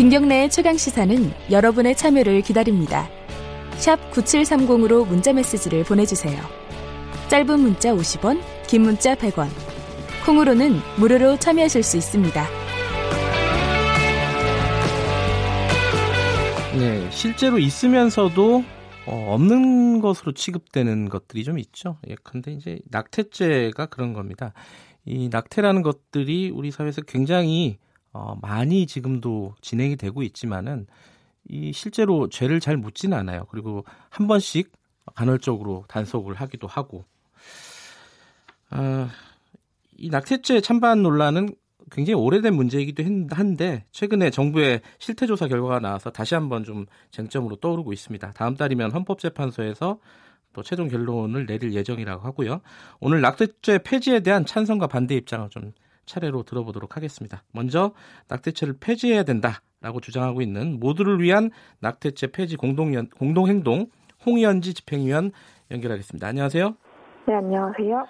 김경래의 최강 시사는 여러분의 참여를 기다립니다. 샵 9730으로 문자 메시지를 보내주세요. 짧은 문자 50원, 긴 문자 100원. 콩으로는 무료로 참여하실 수 있습니다. 네, 실제로 있으면서도 어, 없는 것으로 취급되는 것들이 좀 있죠. 예, 근데 이제 낙태죄가 그런 겁니다. 이 낙태라는 것들이 우리 사회에서 굉장히 어, 많이 지금도 진행이 되고 있지만은 이 실제로 죄를 잘 묻지는 않아요. 그리고 한 번씩 간헐적으로 단속을 하기도 하고. 어, 이 낙태죄 찬반 논란은 굉장히 오래된 문제이기도 한데 최근에 정부의 실태 조사 결과가 나와서 다시 한번 좀 쟁점으로 떠오르고 있습니다. 다음 달이면 헌법재판소에서 또 최종 결론을 내릴 예정이라고 하고요. 오늘 낙태죄 폐지에 대한 찬성과 반대 입장을 좀 차례로 들어보도록 하겠습니다. 먼저 낙태죄를 폐지해야 된다라고 주장하고 있는 모두를 위한 낙태죄 폐지 공동 공동행동 홍의연지 집행위원 연결하겠습니다. 안녕하세요. 네, 안녕하세요.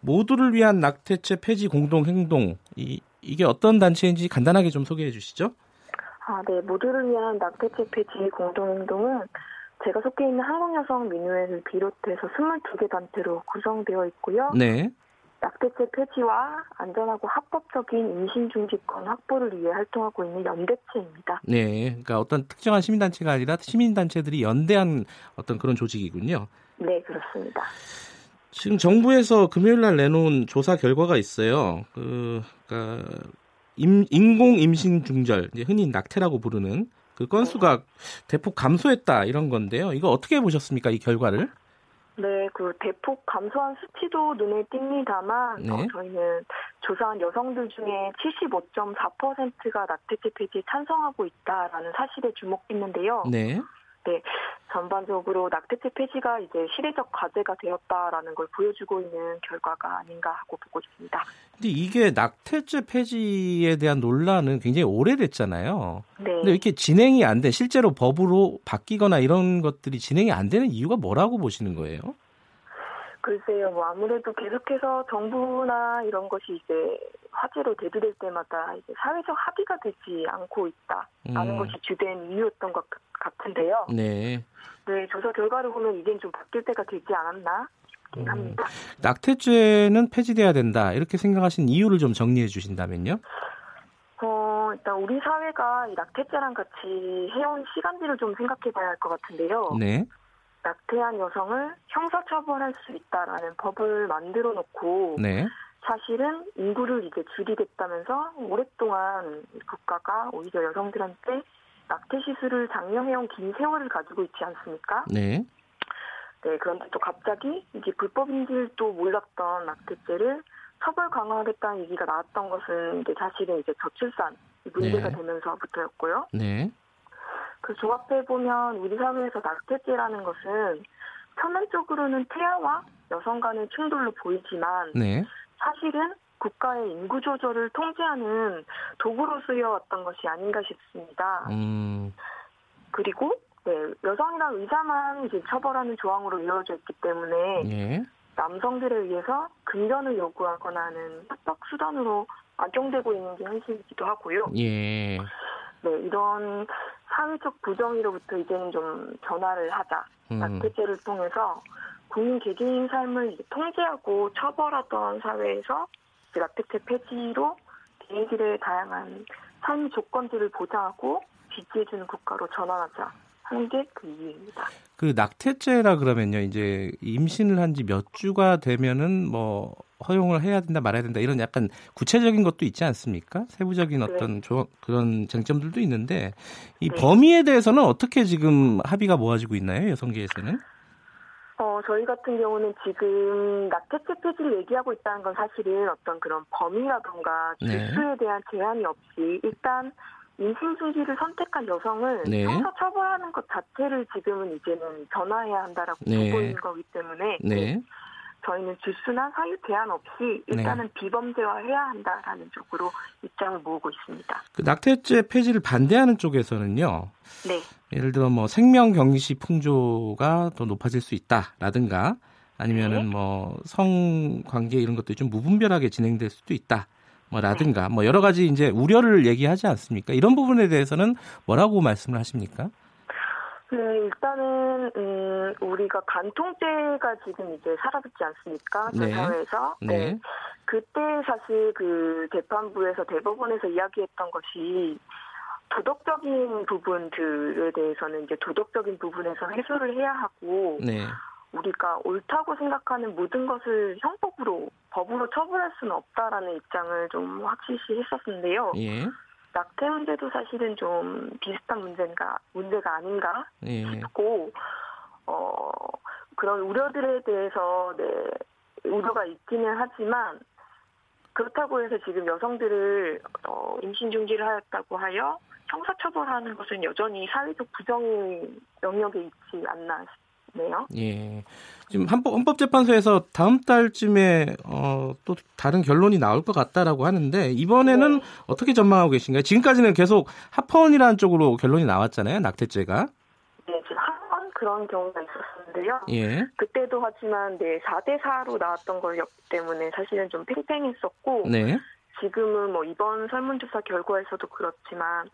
모두를 위한 낙태죄 폐지 공동행동 이 이게 어떤 단체인지 간단하게 좀 소개해 주시죠. 아, 네. 모두를 위한 낙태죄 폐지 공동행동은 제가 속해 있는 한국여성민우회를 비롯해서 22개 단체로 구성되어 있고요. 네. 낙태죄 폐지와 안전하고 합법적인 임신 중지권 확보를 위해 활동하고 있는 연대체입니다. 네, 그러니까 어떤 특정한 시민단체가 아니라 시민단체들이 연대한 어떤 그런 조직이군요. 네, 그렇습니다. 지금 정부에서 금요일 날 내놓은 조사 결과가 있어요. 그, 그러니까 임, 인공 임신 중절, 이제 흔히 낙태라고 부르는 그 건수가 대폭 감소했다 이런 건데요. 이거 어떻게 보셨습니까? 이 결과를? 네, 그 대폭 감소한 수치도 눈에 띕니다만 네. 어, 저희는 조사한 여성들 중에 75.4%가 낙태죄 폐지에 찬성하고 있다라는 사실에 주목했는데요. 네. 네, 전반적으로 낙태죄 폐지가 이제 시대적 과제가 되었다라는 걸 보여주고 있는 결과가 아닌가 하고 보고 있습니다. 근데 이게 낙태죄 폐지에 대한 논란은 굉장히 오래됐잖아요. 네. 근데 이렇게 진행이 안 돼, 실제로 법으로 바뀌거나 이런 것들이 진행이 안 되는 이유가 뭐라고 보시는 거예요? 글쎄요, 뭐 아무래도 계속해서 정부나 이런 것이 이제 화제로 대두될 때마다 이제 사회적 합의가 되지 않고 있다라는 음. 것이 주된 이유였던 것 같- 같은데요. 네. 네, 조사 결과를 보면 이젠 좀 바뀔 때가 되지 않았나 싶긴 음. 합니다. 낙태죄는 폐지돼야 된다. 이렇게 생각하신 이유를 좀 정리해 주신다면요. 어, 일단 우리 사회가 이 낙태죄랑 같이 해온 시간들을 좀 생각해 봐야 할 것 같은데요. 네. 낙태한 여성을 형사처벌할 수 있다라는 법을 만들어 놓고 네. 사실은 인구를 이제 줄이겠다면서 오랫동안 국가가 오히려 여성들한테 낙태 시술을 장려해온 긴 세월을 가지고 있지 않습니까? 네. 네, 그런데 또 갑자기 이게 불법인 줄도 몰랐던 낙태죄를 처벌 강화하겠다는 얘기가 나왔던 것은 이제 사실은 이제 저출산 문제가 네. 되면서부터였고요. 네. 그 종합해 보면 우리 사회에서 낙태죄라는 것은 표면적으로는 태아와 여성 간의 충돌로 보이지만 네. 사실은 국가의 인구 조절을 통제하는 도구로 쓰여왔던 것이 아닌가 싶습니다. 음. 그리고 네, 여성이랑 의사만 이제 처벌하는 조항으로 이루어져 있기 때문에 예. 남성들에 의해서 금전을 요구하거나 하는 협박 수단으로 악용되고 있는 게 현실이기도 하고요. 예. 네, 이런 사회적 부정의로부터 이제는 좀 전화를 하자. 음. 낙태죄를 통해서 국민 개개인 삶을 통제하고 처벌하던 사회에서 낙태죄 폐지로 개인들의 다양한 삶 조건들을 보장하고 지지해주는 국가로 전환하자 하는 게 그 이유입니다. 그 낙태죄라 그러면요. 이제 임신을 한 지 몇 주가 되면은 뭐 허용을 해야 된다 말아야 된다 이런 약간 구체적인 것도 있지 않습니까? 세부적인 네. 어떤 조, 그런 쟁점들도 있는데 이 네. 범위에 대해서는 어떻게 지금 합의가 모아지고 있나요? 여성계에서는? 어, 저희 같은 경우는 지금 낙태죄 폐지를 얘기하고 있다는 건 사실은 어떤 그런 범위라던가 네. 주수에 대한 제한이 없이 일단 임신 중지를 선택한 여성을 네. 형사 처벌하는 것 자체를 지금은 이제는 전화해야 한다라고 네. 보고 있는 거기 때문에 네. 저희는 주수나 사유 제한 없이 일단은 비범죄화해야 한다라는 쪽으로 입장을 모으고 있습니다. 그 낙태죄 폐지를 반대하는 쪽에서는요. 네, 예를 들어 뭐 생명 경시 풍조가 더 높아질 수 있다라든가 아니면은 네. 뭐 성 관계 이런 것들이 좀 무분별하게 진행될 수도 있다. 뭐 라든가 뭐 여러 가지 이제 우려를 얘기하지 않습니까? 이런 부분에 대해서는 뭐라고 말씀을 하십니까? 네, 일단은 음, 우리가 간통죄가 지금 이제 사라졌지 않습니까? 전 네. 사회에서. 네. 그때 사실 그 재판부에서 대법원에서 이야기했던 것이 도덕적인 부분들에 대해서는 이제 도덕적인 부분에서 해소를 해야 하고 네. 우리가 옳다고 생각하는 모든 것을 형법으로 법으로 처벌할 수는 없다라는 입장을 좀 확실시 했었는데요. 예. 낙태 문제도 사실은 좀 비슷한 문제가 문제가 아닌가 예. 싶고 어 그런 우려들에 대해서 네 우려가 있기는 하지만 그렇다고 해서 지금 여성들을 어, 임신 중지를 하였다고 하여 형사처벌하는 것은 여전히 사회적 부정 영역에 있지 않나 싶 네요. 예. 지금 헌법, 헌법 재판소에서 다음 달쯤에 어, 또 다른 결론이 나올 것 같다라고 하는데 이번에는 네. 어떻게 전망하고 계신가요? 지금까지는 계속 합헌이라는 쪽으로 결론이 나왔잖아요. 낙태죄가. 네, 지금 한번 그런 경우가 있었는데요. 예. 그때도 하지만 네 4대 4로 나왔던 거였기 때문에 사실은 좀 팽팽했었고 네. 지금은 뭐 이번 설문조사 결과에서도 그렇지만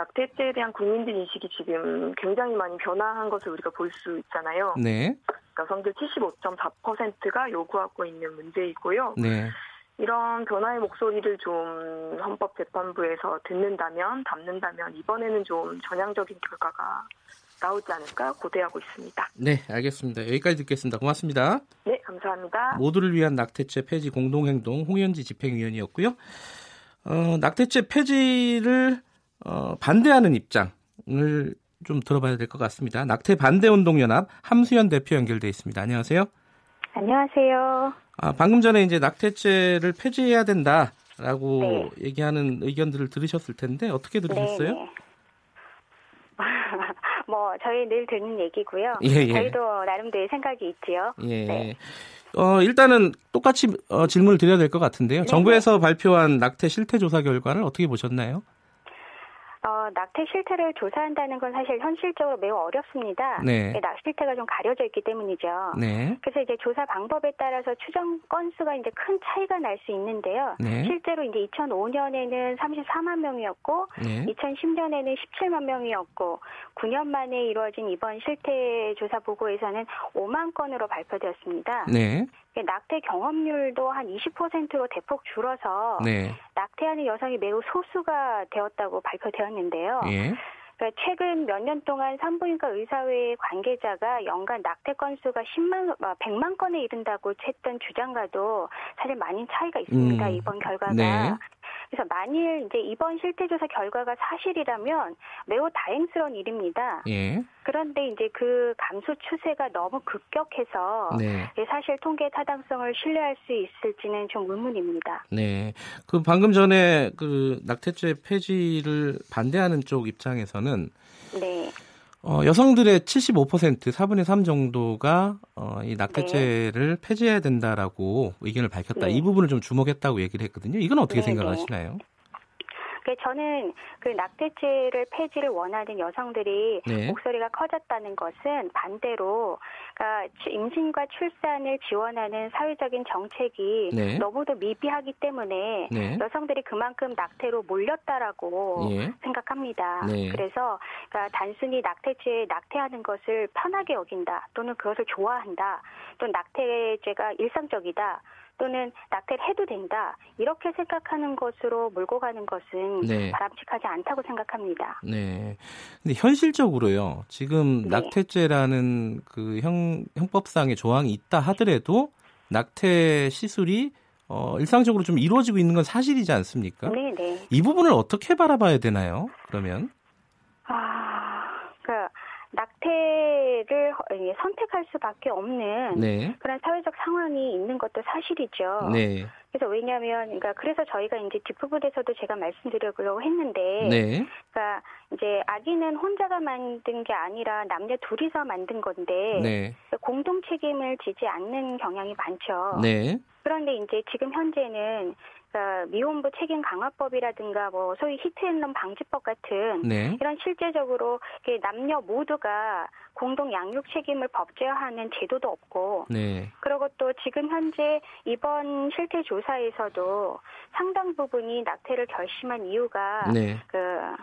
낙태죄에 대한 국민들 인식이 지금 굉장히 많이 변화한 것을 우리가 볼 수 있잖아요. 네. 여성들 75.4%가 요구하고 있는 문제이고요. 네. 이런 변화의 목소리를 좀 헌법재판부에서 듣는다면, 담는다면 이번에는 좀 전향적인 결과가 나오지 않을까 고대하고 있습니다. 네, 알겠습니다. 여기까지 듣겠습니다. 고맙습니다. 네, 감사합니다. 모두를 위한 낙태죄 폐지 공동행동 홍현지 집행위원이었고요. 어, 낙태죄 폐지를 어, 반대하는 입장을 좀 들어봐야 될 것 같습니다. 낙태 반대 운동 연합 함수연 대표 연결돼 있습니다. 안녕하세요. 안녕하세요. 아, 방금 전에 이제 낙태죄를 폐지해야 된다라고 네. 얘기하는 의견들을 들으셨을 텐데 어떻게 들으셨어요? 네 네. 뭐 저희 늘 듣는 얘기고요. 예, 예. 저희도 나름대로 생각이 있지요. 예. 네. 어, 일단은 똑같이 어, 질문을 드려야 될 것 같은데요. 네. 정부에서 발표한 낙태 실태 조사 결과를 어떻게 보셨나요? Oh. 낙태 실태를 조사한다는 건 사실 현실적으로 매우 어렵습니다. 네. 낙 실태가 좀 가려져 있기 때문이죠. 네. 그래서 이제 조사 방법에 따라서 추정 건수가 이제 큰 차이가 날 수 있는데요. 네. 실제로 이제 2005년에는 34만 명이었고 네. 2010년에는 17만 명이었고 9년 만에 이루어진 이번 실태 조사 보고에서는 5만 건으로 발표되었습니다. 네. 낙태 경험률도 한 20%로 대폭 줄어서 네. 낙태하는 여성이 매우 소수가 되었다고 발표되었는데요. 예. 그러니까 최근 몇 년 동안 산부인과 의사회 관계자가 연간 낙태 건수가 10만, 100만 건에 이른다고 했던 주장과도 사실 많이 차이가 있습니다. 음, 이번 결과가. 네. 그래서 만일 이제 이번 실태조사 결과가 사실이라면 매우 다행스러운 일입니다. 예. 그런데 이제 그 감소 추세가 너무 급격해서 네. 사실 통계 타당성을 신뢰할 수 있을지는 좀 의문입니다. 네. 그 방금 전에 그 낙태죄 폐지를 반대하는 쪽 입장에서는 네. 어, 여성들의 75% 4분의 3 정도가 어, 이 낙태죄를 폐지해야 된다라고 의견을 밝혔다. 네. 이 부분을 좀 주목했다고 얘기를 했거든요. 이건 어떻게 네, 생각하시나요? 그 저는 그 낙태죄를 폐지를 원하는 여성들이 네. 목소리가 커졌다는 것은 반대로 그러니까 추- 임신과 출산을 지원하는 사회적인 정책이 네. 너무도 미비하기 때문에 네. 여성들이 그만큼 낙태로 몰렸다라고 예. 생각합니다. 네. 그래서 그러니까 단순히 낙태죄에 낙태하는 것을 편하게 여긴다 또는 그것을 좋아한다 또는 낙태죄가 일상적이다 또는 낙태를 해도 된다 이렇게 생각하는 것으로 몰고 가는 것은 네. 바람직하지 않다고 생각합니다. 네. 근데 현실적으로요. 지금 네. 낙태죄라는 그 형, 형법상의 조항이 있다 하더라도 낙태 시술이 어, 일상적으로 좀 이루어지고 있는 건 사실이지 않습니까? 네, 네. 이 부분을 어떻게 바라봐야 되나요? 그러면 아, 그러니까 낙태 를 허- 예, 선택할 수밖에 없는 네. 그런 사회적 상황이 있는 것도 사실이죠. 네. 그래서 왜냐하면, 그러니까 그래서 저희가 이제 뒷부분에서도 제가 말씀드리려고 했는데, 네. 그러니까 이제 아기는 혼자가 만든 게 아니라 남녀 둘이서 만든 건데 네. 공동 책임을 지지 않는 경향이 많죠. 네. 그런데 이제 지금 현재는 그러니까 미혼부 책임 강화법이라든가 뭐 소위 히트앤런 방지법 같은 네. 이런 실제적으로 남녀 모두가 공동 양육 책임을 법제화하는 제도도 없고 네. 그리고 또 지금 현재 이번 실태 조사에서도 상당 부분이 낙태를 결심한 이유가 네. 그 아,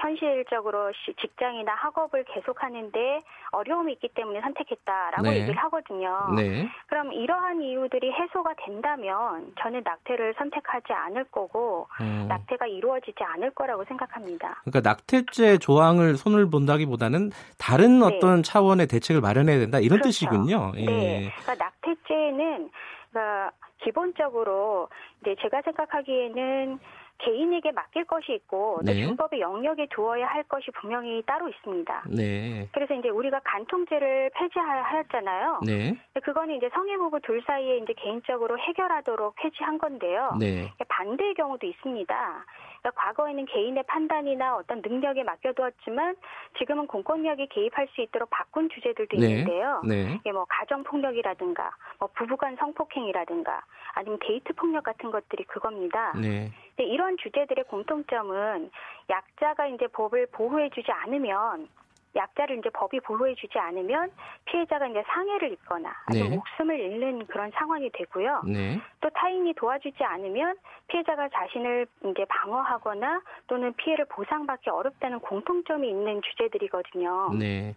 현실적으로 직장이나 학업을 계속하는데 어려움이 있기 때문에 선택했다라고 네. 얘기를 하거든요. 네. 그럼 이러한 이유들이 해소가 된다면 저는 낙태를 선택하지 않을 거고 음. 낙태가 이루어지지 않을 거라고 생각합니다. 그러니까 낙태죄 조항을 손을 본다기보다는 다른 네. 어떤 차원의 대책을 마련해야 된다 이런 그렇죠. 뜻이군요. 예. 네. 그러니까 낙태죄는 그러니까 기본적으로 이제 제가 생각하기에는 개인에게 맡길 것이 있고 또 네. 준법의 영역에 두어야 할 것이 분명히 따로 있습니다. 네. 그래서 이제 우리가 간통죄를 폐지하였잖아요. 네. 그거는 이제 성애 부부 둘 사이에 이제 개인적으로 해결하도록 폐지한 건데요. 네. 반대의 경우도 있습니다. 그러니까 과거에는 개인의 판단이나 어떤 능력에 맡겨두었지만 지금은 공권력이 개입할 수 있도록 바꾼 주제들도 네. 있는데요. 네. 이게 뭐 가정 폭력이라든가 뭐 부부간 성폭행이라든가 아니면 데이트 폭력 같은 것들이 그겁니다. 네. 근데 이런 주제들의 공통점은 약자가 이제 법을 보호해주지 않으면 약자를 이제 법이 보호해주지 않으면 피해자가 이제 상해를 입거나 아니면 네. 목숨을 잃는 그런 상황이 되고요. 네. 또 타인이 도와주지 않으면 피해자가 자신을 이제 방어하거나 또는 피해를 보상받기 어렵다는 공통점이 있는 주제들이거든요. 네.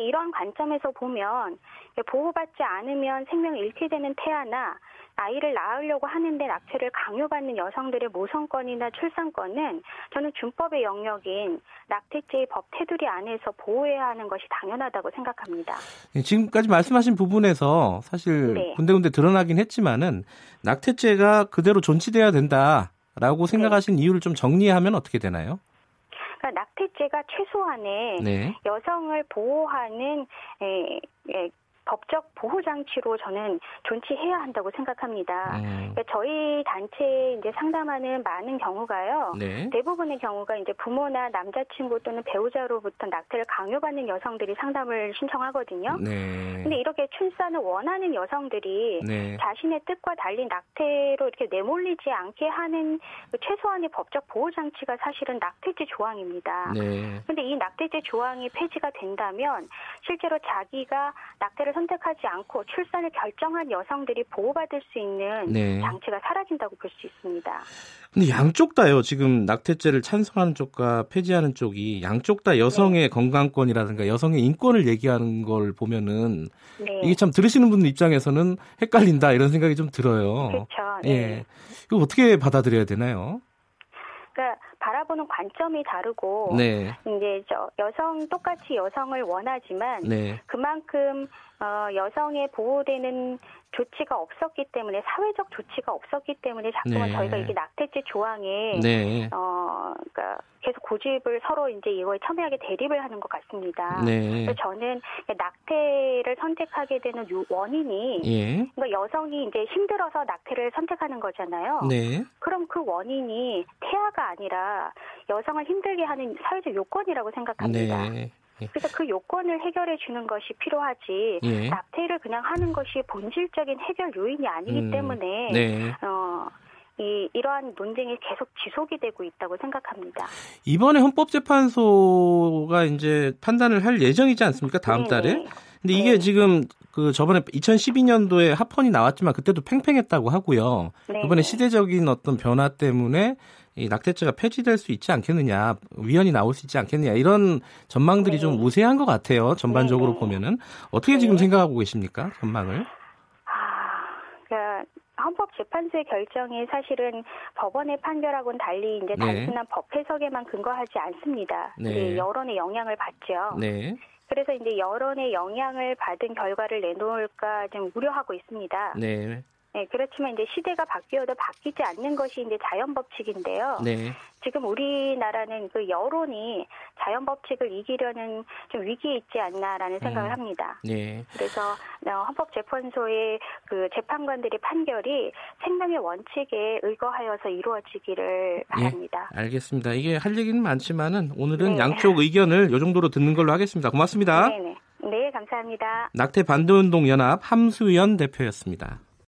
이런 관점에서 보면 보호받지 않으면 생명을 잃게 되는 태아나 아이를 낳으려고 하는데 낙태를 강요받는 여성들의 모성권이나 출산권은 저는 준법의 영역인 낙태죄의 법 테두리 안에서 보호해야 하는 것이 당연하다고 생각합니다. 네, 지금까지 말씀하신 부분에서 사실 네. 군데군데 드러나긴 했지만은 낙태죄가 그대로 존치돼야 된다라고 생각하신 이유를 좀 정리하면 어떻게 되나요? 그러니까 낙태죄가 최소한의 네. 여성을 보호하는 에, 에, 법적 보호 장치로 저는 존치해야 한다고 생각합니다. 음, 그러니까 저희 단체에 이제 상담하는 많은 경우가요. 네. 대부분의 경우가 이제 부모나 남자친구 또는 배우자로부터 낙태를 강요받는 여성들이 상담을 신청하거든요. 네. 근데 이렇게 출산을 원하는 여성들이 네. 자신의 뜻과 달리 낙태로 이렇게 내몰리지 않게 하는 그 최소한의 법적 보호 장치가 사실은 낙태죄 조항입니다. 네. 근데 이 낙태죄 조항이 폐지가 된다면 실제로 자기가 낙태를 선택하지 않고 출산을 결정한 여성들이 보호받을 수 있는 네. 장치가 사라진다고 볼 수 있습니다. 근데 양쪽 다요. 지금 낙태죄를 찬성하는 쪽과 폐지하는 쪽이 양쪽 다 여성의 건강권이라든가 여성의 인권을 얘기하는 걸 보면은 네. 이게 참 들으시는 분들 입장에서는 헷갈린다 이런 생각이 좀 들어요. 그렇죠. 네. 예. 이거 어떻게 받아들여야 되나요? 바라보는 관점이 다르고 네. 이제 저 여성 똑같이 여성을 원하지만 네. 그만큼 어, 여성의 보호되는 조치가 없었기 때문에 사회적 조치가 없었기 때문에 자꾸만 네. 저희가 이게 낙태죄 조항에 네. 어, 그러니까 계속 고집을 서로 이제 이거에 첨예하게 대립을 하는 것 같습니다. 네. 그래서 저는 낙태를 선택하게 되는 요 원인이 예. 그러니까 여성이 이제 힘들어서 낙태를 선택하는 거잖아요. 네. 그럼 그 원인이 태아가 아니라 여성을 힘들게 하는 사회적 요건이라고 생각합니다. 네. 예. 그래서 그 요건을 해결해 주는 것이 필요하지 예. 낙태를 그냥 하는 것이 본질적인 해결 요인이 아니기 음, 때문에 네. 어, 이, 이러한 논쟁이 계속 지속이 되고 있다고 생각합니다. 이번에 헌법재판소가 이제 판단을 할 예정이지 않습니까? 다음 네네. 달에. 근데 이게 네. 지금 그 저번에 2012년도에 합헌이 나왔지만 그때도 팽팽했다고 하고요. 네. 이번에 시대적인 어떤 변화 때문에 이 낙태죄가 폐지될 수 있지 않겠느냐, 위헌이 나올 수 있지 않겠느냐 이런 전망들이 네. 좀 우세한 것 같아요. 전반적으로 네, 네. 보면은 어떻게 지금 네. 생각하고 계십니까? 전망을? 헌법재판소의 결정이 사실은 법원의 판결하고는 달리 이제 네. 단순한 법 해석에만 근거하지 않습니다. 네. 여론의 영향을 받죠. 네, 그래서 이제 여론의 영향을 받은 결과를 내놓을까 좀 우려하고 있습니다. 네, 네, 그렇지만 이제 시대가 바뀌어도 바뀌지 않는 것이 이제 자연 법칙인데요. 네, 지금 우리나라는 그 여론이 자연 법칙을 이기려는 좀 위기에 있지 않나라는 생각을 음. 합니다. 네. 그래서 어, 헌법재판소의 그 재판관들의 판결이 생명의 원칙에 의거하여서 이루어지기를 바랍니다. 알겠습니다. 이게 할 얘기는 많지만은 오늘은 네. 양쪽 의견을 요 정도로 듣는 걸로 하겠습니다. 고맙습니다. 네네. 네, 감사합니다. 낙태 반대운동 연합 함수연 대표였습니다.